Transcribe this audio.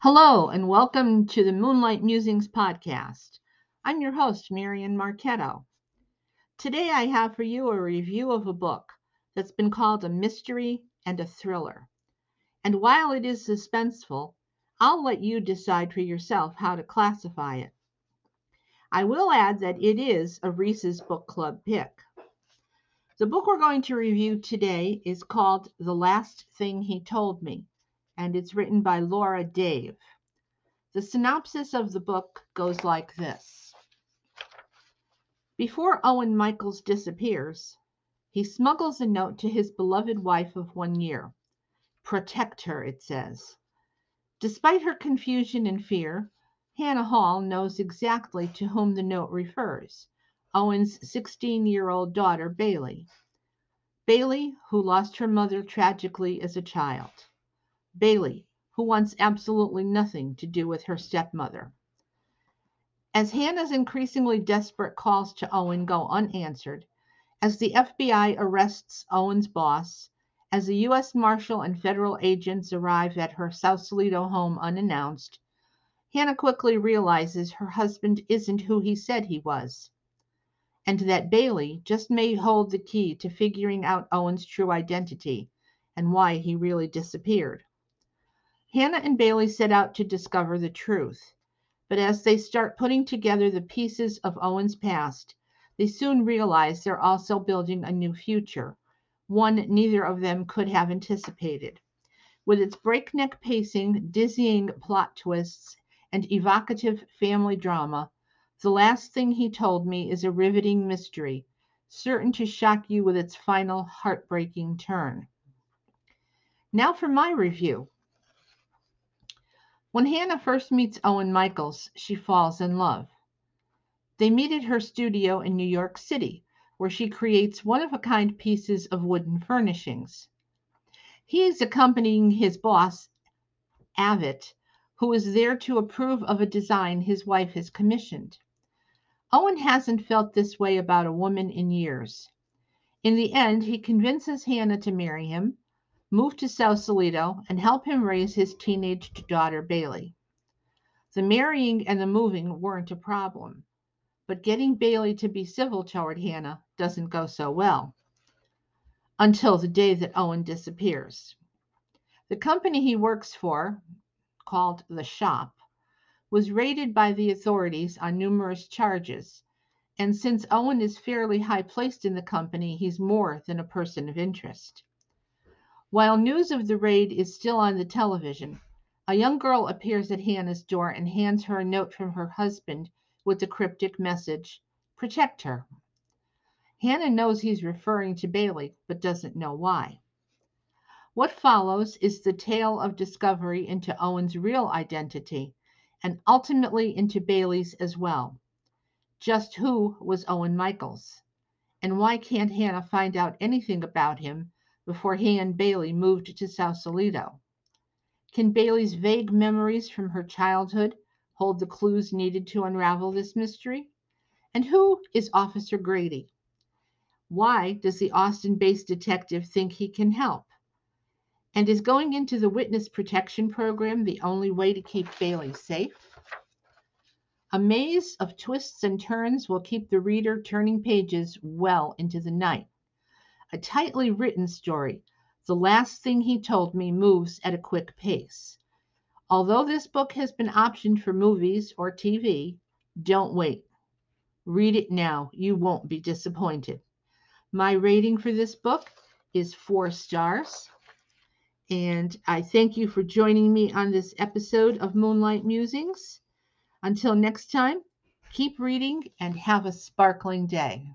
Hello, and welcome to the Moonlight Musings podcast. I'm your host, Marian Marchetto. Today I have for you a review of a book that's been called a mystery and a thriller. And while it is suspenseful, I'll let you decide for yourself how to classify it. I will add that it is a Reese's Book Club pick. The book we're going to review today is called The Last Thing He Told Me and it's written by Laura Dave. The synopsis of the book goes like this Before Owen Michaels disappears, he smuggles a note to his beloved wife of one year. Protect her, it says. Despite her confusion and fear, Hannah Hall knows exactly to whom the note refers Owen's 16 year old daughter, Bailey. Bailey, who lost her mother tragically as a child. Bailey, who wants absolutely nothing to do with her stepmother. As Hannah's increasingly desperate calls to Owen go unanswered, as the FBI arrests Owen's boss, as the U.S. Marshal and federal agents arrive at her Sausalito home unannounced, Hannah quickly realizes her husband isn't who he said he was, and that Bailey just may hold the key to figuring out Owen's true identity and why he really disappeared. Hannah and Bailey set out to discover the truth. But as they start putting together the pieces of Owen's past, they soon realize they're also building a new future, one neither of them could have anticipated. With its breakneck pacing, dizzying plot twists, and evocative family drama, the last thing he told me is a riveting mystery, certain to shock you with its final heartbreaking turn. Now for my review. When Hannah first meets Owen Michaels, she falls in love. They meet at her studio in New York City, where she creates one of a kind pieces of wooden furnishings. He is accompanying his boss, Avett, who is there to approve of a design his wife has commissioned. Owen hasn't felt this way about a woman in years. In the end, he convinces Hannah to marry him, move to Sausalito, and help him raise his teenage daughter, Bailey. The marrying and the moving weren't a problem, but getting Bailey to be civil toward Hannah doesn't go so well until the day that Owen disappears. The company he works for, called The Shop, was raided by the authorities on numerous charges. And since Owen is fairly high placed in the company, he's more than a person of interest. While news of the raid is still on the television, a young girl appears at Hannah's door and hands her a note from her husband with the cryptic message Protect her. Hannah knows he's referring to Bailey, but doesn't know why. What follows is the tale of discovery into Owen's real identity and ultimately into Bailey's as well. Just who was Owen Michaels? And why can't Hannah find out anything about him before he and Bailey moved to Sausalito. Can Bailey's vague memories from her childhood hold the clues needed to unravel this mystery? And who is Officer Grady? Why does the Austin based detective think he can help? And is going into the witness protection program the only way to keep Bailey safe? A maze of twists and turns will keep the reader turning pages well into the night a tightly written story. The last thing he told me moves at a quick pace. Although this book has been optioned for movies or TV, don't wait. Read it now. You won't be disappointed. My rating for this book is four stars. And I thank you for joining me on this episode of Moonlight Musings. Until next time, keep reading and have a sparkling day.